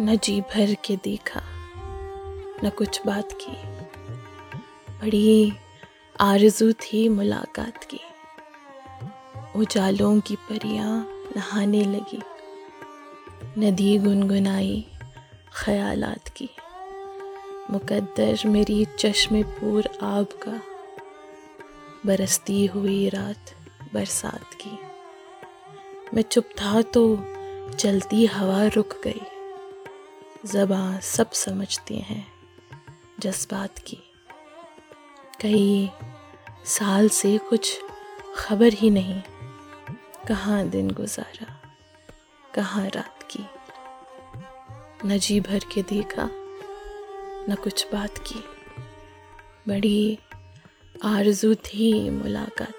न जी भर के देखा, न कुछ बात की। बड़ी आरज़ू थी मुलाकात की। उजालों की परियाँ नहाने लगी। नदी गुनगुनाई ख्यालात की। मुकद्दर मेरी चश्मे पूर आब का। बरसती हुई रात बरसात की। मैं चुप था तो चलती हवा रुक गई। ज़बाँ सब समझती हैं जज्बात की। कई साल से कुछ खबर ही नहीं। कहाँ दिन गुजारा, कहाँ रात की। न जी भर के देखा, न कुछ बात की। बड़ी आरज़ू थी मुलाकात